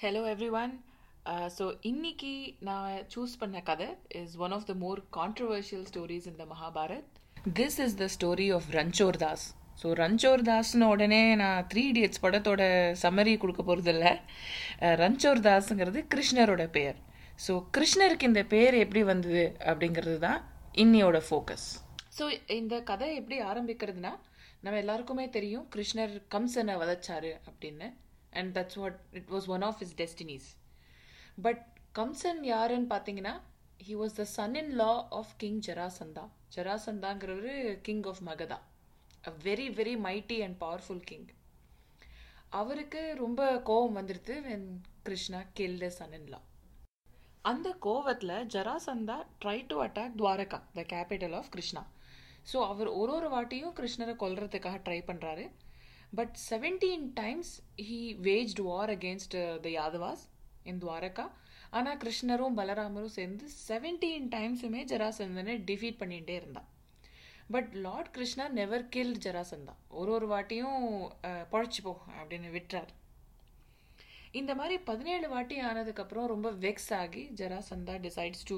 Hello every one so இன்னைக்கு நான் choose பண்ண கதை is one of the more controversial stories in the Mahabharat this is the story of Ranchhor Das so Ranchhor தாஸ்னு உடனே நான் three idiots படத்தோட summary கொடுக்க போகிறதில்ல ரன்சோர் uh, தாஸுங்கிறது கிருஷ்ணரோட பெயர். ஸோ கிருஷ்ணருக்கு இந்த பேர் எப்படி வந்தது அப்படிங்கிறது தான் இன்னியோட ஃபோக்கஸ் ஸோ இந்த கதை எப்படி ஆரம்பிக்கிறதுனா நம்ம எல்லாருக்குமே தெரியும் கிருஷ்ணர் கம்சனை வதச்சாரு அப்படின்னு. And that's what it was one of his destinies but Kamsan யாருன்னு பார்த்தீங்கன்னா he was the son in law of king Jarasandha ஜராசந்தாங்கிறவர் king of Magadha a very very mighty and powerful king அவருக்கு ரொம்ப கோபம் வந்துடுது when Krishna kill the son in law அந்த கோவத்தில் Jarasandha try to attack Dwaraka the capital of Krishna so அவர் ஒரு ஒரு வாட்டியும் கிருஷ்ணரை கொல்றதுக்காக ட்ரை பண்ணுறாரு but seventeen times he waged war against the Yadavas in Dwarka ஆனால் கிருஷ்ணரும் பலராமரும் சேர்ந்து செவன்டீன் டைம்ஸுமே ஜராசந்தனை டிஃபீட் பண்ணிகிட்டே இருந்தான் but lord Krishna never kill Jarasandha ஒரு ஒரு வாட்டியும் பொழைச்சிப்போ அப்படின்னு விட்டுறார் இந்த மாதிரி பதினேழு வாட்டி ஆனதுக்கப்புறம் ரொம்ப வெக்ஸ் ஆகி Jarasandha decides to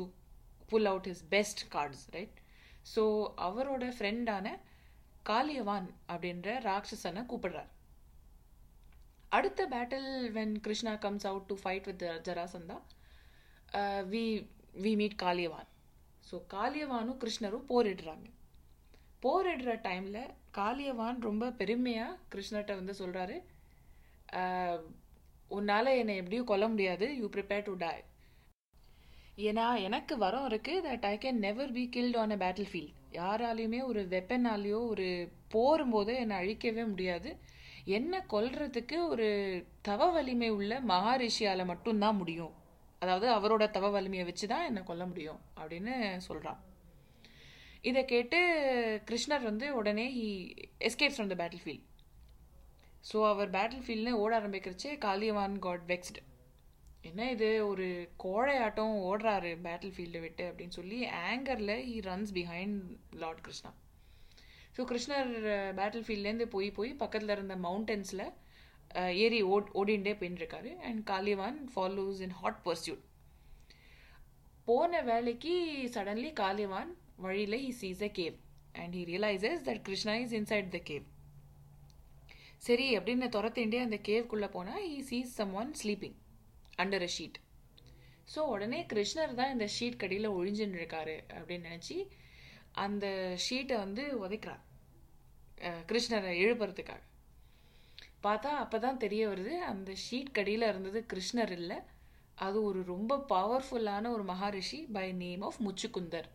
pull out his best cards right so அவரோட ஃப்ரெண்டான காளியவான் அப்படின்ற ராட்சசனை கூப்பிடுறார். அடுத்த battle when Krishna comes out to fight with Jarasandha we we meet Kalayavan so காளியவானும் கிருஷ்ணரும் போரிடுறாங்க. போரிடுற டைமில் காளியவான் ரொம்ப பெருமையாக கிருஷ்ணர்கிட்ட வந்து சொல்கிறாரு uh, உன்னால் என்னை எப்படியும் கொல்ல முடியாது. யூ ப்ரிப்பேர் டு டை ஏன்னா எனக்கு வரம் இருக்குது that I can never be killed on a battle field யாராலையுமே ஒரு வெப்பனாலேயோ ஒரு போரும்போது என்னை அழிக்கவே முடியாது. என்னை கொல்றதுக்கு ஒரு தவ வலிமை உள்ள மகாரிஷியால் மட்டும்தான் முடியும். அதாவது அவரோட தவ வலிமையை வச்சு தான் என்னை கொல்ல முடியும் அப்படின்னு சொல்கிறான் இதை கேட்டு கிருஷ்ணர் வந்து உடனே he escapes from the battle field so our battle ஃபீல்டுன்னு ஓட ஆரம்பிக்கிறச்சே காளியவான் காட் வெக்ஸ்டு என்ன இது ஒரு கோழையாட்டம் ஓடுறாரு பேட்டில் ஃபீல்டை விட்டு அப்படின்னு சொல்லி ஆங்கரில் he runs behind lord Krishna so Krishnar battle ஃபீல்ட்லேருந்து போய் போய் பக்கத்தில் இருந்த மவுண்டன்ஸில் uh, ஏறி ஓட் ஓடிண்டே போயின்னு and Kalayavan follows in hot pursuit போன வேலைக்கு சடன்லி காளியவான் வழியில் he sees a cave and he realizes that Krishna is inside the cave சரி அப்படின்னு துரத்திண்டே அந்த கேவ்குள்ளே போனால் he sees someone sleeping under a sheet so உடனே கிருஷ்ணர் தான் இந்த ஷீட் கடியில் ஒழிஞ்சுன்னு இருக்காரு அப்படின்னு நினச்சி அந்த ஷீட்டை வந்து உதைக்கிறார். கிருஷ்ணரை எழுப்புறதுக்காக. பார்த்தா அப்போ தான் தெரிய வருது அந்த ஷீட் கடியில் இருந்தது கிருஷ்ணர் இல்லை. அது ஒரு ரொம்ப பவர்ஃபுல்லான ஒரு Maharishi by name of Muchukundar.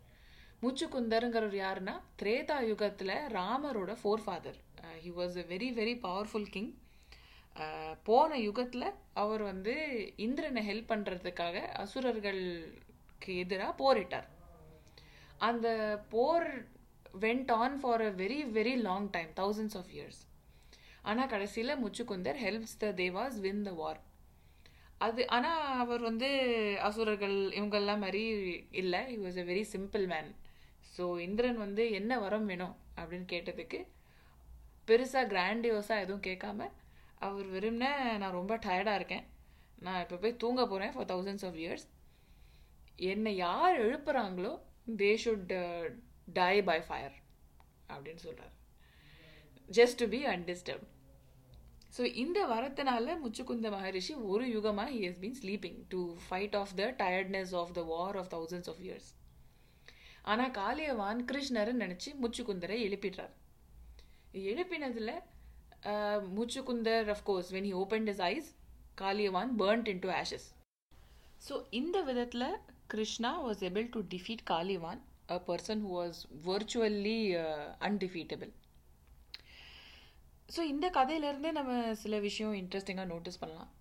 முச்சுக்குந்தருங்கிறவர் யாருன்னா திரேதா யுகத்தில் ராமரோட forefather he was a very very powerful king போன யுகத்தில் அவர் வந்து இந்திரனை ஹெல்ப் பண்ணுறதுக்காக அசுரர்களுக்கு எதிராக போரிட்டார். அந்த போர் went on for a very very long time thousands of years ஆனால் கடைசியில் முச்சுக்குந்தர் helps the devas win the war அது ஆனால் அவர் வந்து அசுரர்கள் இவங்கெல்லாம் மாதிரி இல்லை. He was a very simple man so Indran வந்து என்ன வரம் வேணும் அப்படின்னு கேட்டதுக்கு பெருசாக கிராண்டியோஸாக எதுவும் கேட்காம அவர் வெறும்னா நான் ரொம்ப டயர்டாக இருக்கேன். நான் இப்போ போய் தூங்க போகிறேன் ஃபார் தௌசண்ட்ஸ் ஆஃப் இயர்ஸ் என்னை யார் எழுப்புறாங்களோ they should die by fire அப்படின்னு சொல்கிறார் just to be undisturbed so இந்த வரத்தினால முச்சுக்குந்த மகரிஷி ஒரு யுகமாக he has been sleeping to fight off the tiredness of the war of thousands of years ஆனால் காளியவான் கிருஷ்ணரை நினச்சி முச்சுக்குந்தரை எழுப்பிடுறார். எழுப்பினதில் Muchukundar of course when he open his eyes Kalayavan burnt into ashes so இந்த விதத்தில் Krishna was able to defeat Kalayavan a person who was virtually undefeatable so இந்த கதையிலேருந்தே நம்ம சில விஷயம் இன்ட்ரெஸ்டிங்காக நோட்டீஸ் பண்ணலாம்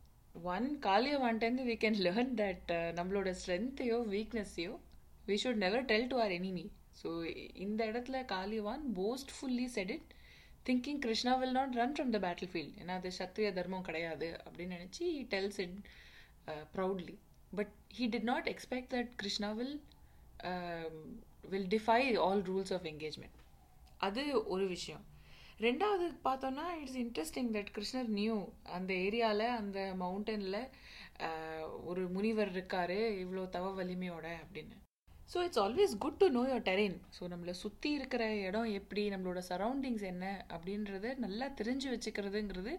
ஒன் காளியவான்ட்டேருந்து வி கேன் லேர்ன் தட் நம்மளோட ஸ்ட்ரென்த்தையோ வீக்னஸ்ஸையோ we should never tell to our enemy so இந்த இடத்துல Kalayavan boastfully said it thinking Krishna will not run from the battle field ஏன்னா அது சத்திரிய தர்மம் கிடையாது அப்படின்னு நினச்சி he tells it proudly but he did not expect that Krishna will will defy all rules of engagement அது ஒரு விஷயம். ரெண்டாவது பார்த்தோன்னா it's interesting that Krishnar knew அந்த ஏரியாவில் அந்த மவுண்டனில் uh, ஒரு முனிவர் இருக்காரு இவ்வளோ தவ வலிமையோட அப்படின்னு. So it's always good to know your terrain so நம்மளை சுற்றி இருக்கிற இடம் எப்படி நம்மளோட சரௌண்டிங்ஸ் என்ன அப்படின்றத நல்லா தெரிஞ்சு வச்சுக்கிறதுங்கிறது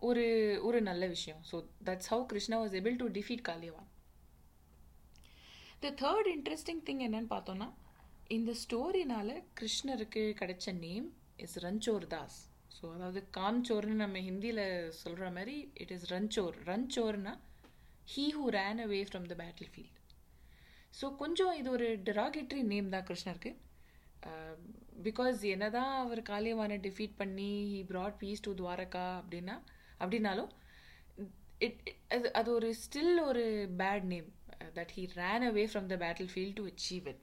ஒரு ஒரு நல்ல விஷயம். So that's how Krishna was able to defeat Kalayavan the third interesting thing என்னன்னு பார்த்தோன்னா இந்த ஸ்டோரினால கிருஷ்ணருக்கு கிடைச்ச name is Ranchhor Das so அதாவது காம்சோர்னு நம்ம ஹிந்தியில் சொல்கிற மாதிரி it is ரன்சோர் ரன்சோர்னா he who ran away from the battlefield so கொஞ்சம் இது ஒரு டெராகேட்ரி நேம் தான் கிருஷ்ணருக்கு. பிகாஸ் என்னதான் அவர் காளியவானை டிஃபீட் பண்ணி he brought peace to Dwarka அப்படின்னா அப்படின்னாலும் இட் அது அது ஒரு ஸ்டில் ஒரு bad name that he ran away from the battle field to achieve it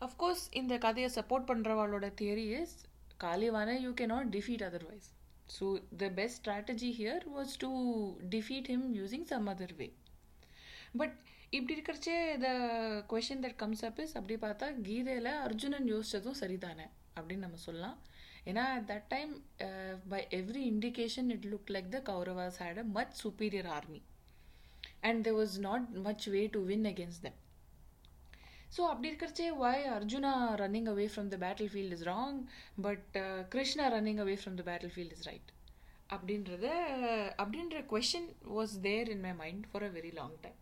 of course இந்த கதையை சப்போர்ட் பண்ணுறவாளோட theory is காளியவானை you can not defeat otherwise so the best strategy here was to defeat him using some other way but இப்படி இருக்கிறச்சே the question that comes up is அப்படி பார்த்தா கீதையில் அர்ஜுனன் யோசிச்சதும் சரிதானே அப்படின்னு நம்ம சொல்லலாம். ஏன்னா at that time by every indication it look like the Kauravas had a much superior army and there was not much way to win against them so அப்படி இருக்கிறச்சே why Arjuna running away from the battle field is wrong but Krishna running away from the battle field is right அப்படின்றத அப்படின்ற question was there in my mind for a very long time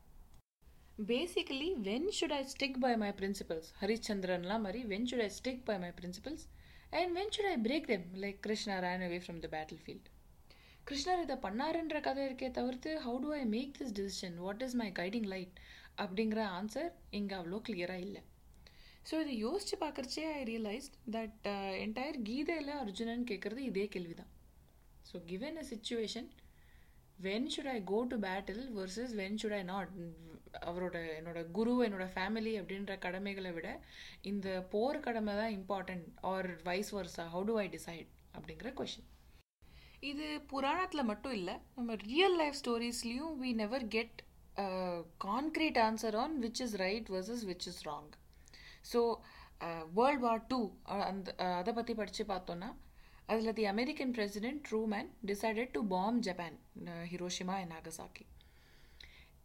basically when should I stick by my principles ஹரிச்சந்திரன்லாம் மாதிரி when should I stick by my principles and when should I break them like Krishna ran away from the battle field Krishnar இதை பண்ணாருன்ற கதை இருக்கே தவிர்த்து how to I make this decision what is my guiding light அப்படிங்கிற answer இங்கே அவ்வளோ கிளியராக இல்லை. ஸோ இதை யோசித்து பார்க்குறச்சே ஐ ரியலைஸ்ட் தட் என்டையர் கீதையில் அர்ஜுனன் கேட்குறது இதே கேள்வி தான் so given a situation when should I go to battle versus when should I not அவரோட என்னோட குரு என்னோட ஃபேமிலி அப்படின்ற கடமைகளை விட இந்த போர் கடமை தான் important or vice versa how to I decide அப்படிங்கிற கொஷின் இது புராணத்தில் மட்டும் இல்லை நம்ம real life ஸ்டோரிஸ்லேயும் we never get concrete answer on which is right versus which is wrong so world war two அந்த uh, அதை பற்றி படித்து பார்த்தோன்னா அதில் the American president Truman decided to bomb Japan Hiroshima and Nagasaki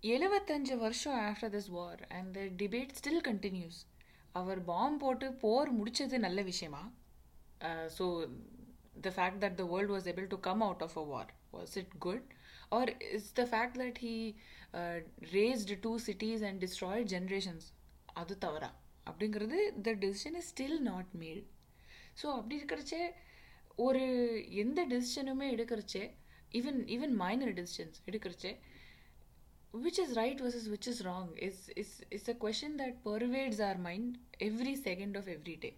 எழுபத்தஞ்சு வருஷம் after this war and the debate still continues our bomb போட்டு போர் முடிச்சது நல்ல விஷயமா? So the fact that the world was able to come out of a war was it good or it's the fact that he razed two cities and destroyed generations அது தவறா? அப்படிங்கிறது the decision is still not made so அப்படி இருக்கிறச்சே ஒரு எந்த டெசிஷனுமே எடுக்கிறச்சே even even minor decisions எடுக்கிறச்சே which is right versus which is wrong is is is a question that pervades our mind every second of every day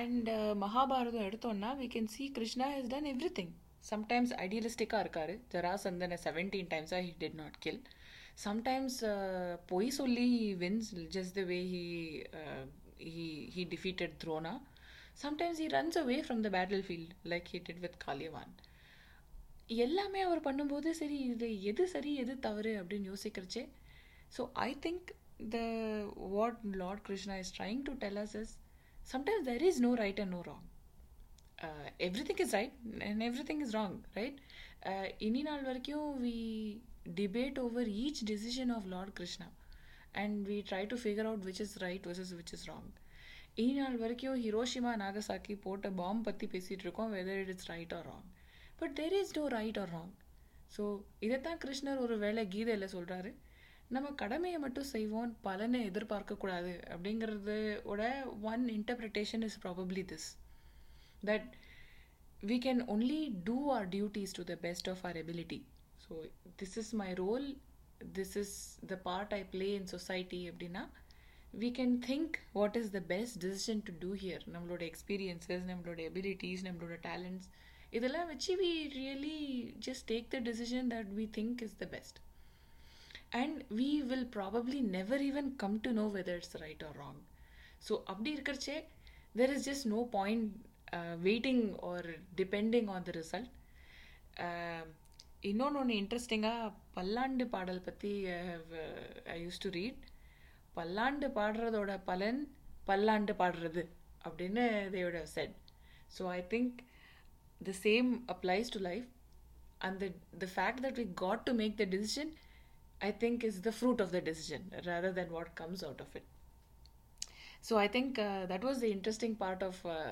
and uh, Mahabharatam எடுத்தோம்னா we can see krishna has done everything sometimes idealistic இருக்காரு ஜராசந்தனை seventeen டைம்ஸா he did not kill sometimes uh, பொய் சொல்லி wins just the way he uh, he he defeated Drona sometimes he runs away from the battlefield like he did with Kaliyavan எல்லாமே அவர் பண்ணும்போது சரி இது எது சரி எது தவறு அப்படின்னு யோசிக்கிறச்சே. So I think the what lord Krishna is trying to tell us is sometimes there is no right and no wrong everything is right and everything is wrong right இனி நாள் வரைக்கும் we debate over each decision of lord Krishna and we try to figure out which is right which which is wrong இனி நாள் வரைக்கும் Hiroshima Nagasaki போட்ட bomb பற்றி பேசிகிட்டு இருக்கோம் whether it is right or wrong but there is no right or wrong so இதைத்தான் கிருஷ்ணர் ஒரு வேளை கீதையில் சொல்கிறாரு நம்ம கடமையை மட்டும் செய்வோம் பலனை எதிர்பார்க்கக்கூடாது அப்படிங்கிறதோட one interpretation is probably this that we can only do our duties to the best of our ability so this is my role this is the part i play in society அப்படின்னா we can think what is the best decision to do here நம்மளோட experiences நம்மளோட abilities நம்மளோட talents இதெல்லாம் வச்சு we really just take the decision that we think is the best and we will probably never even come to know whether it's right or wrong so அப்படி இருக்கிறச்சே there is just no point waiting or depending on the result இன்னொன்று ஒன்று இன்ட்ரெஸ்டிங்காக பல்லாண்டு பாடல் பற்றி ஐ use to read பல்லாண்டு பாடுறதோட பலன் பல்லாண்டு பாடுறது அப்படின்னு தேவோட said so I think the same applies to life. And the the fact that we got to make the decision i think is the fruit of the decision rather than what comes out of it. So i think uh, that was the interesting part of uh,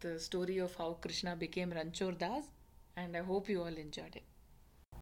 the story of how krishna became ranchor das and i hope you all enjoyed it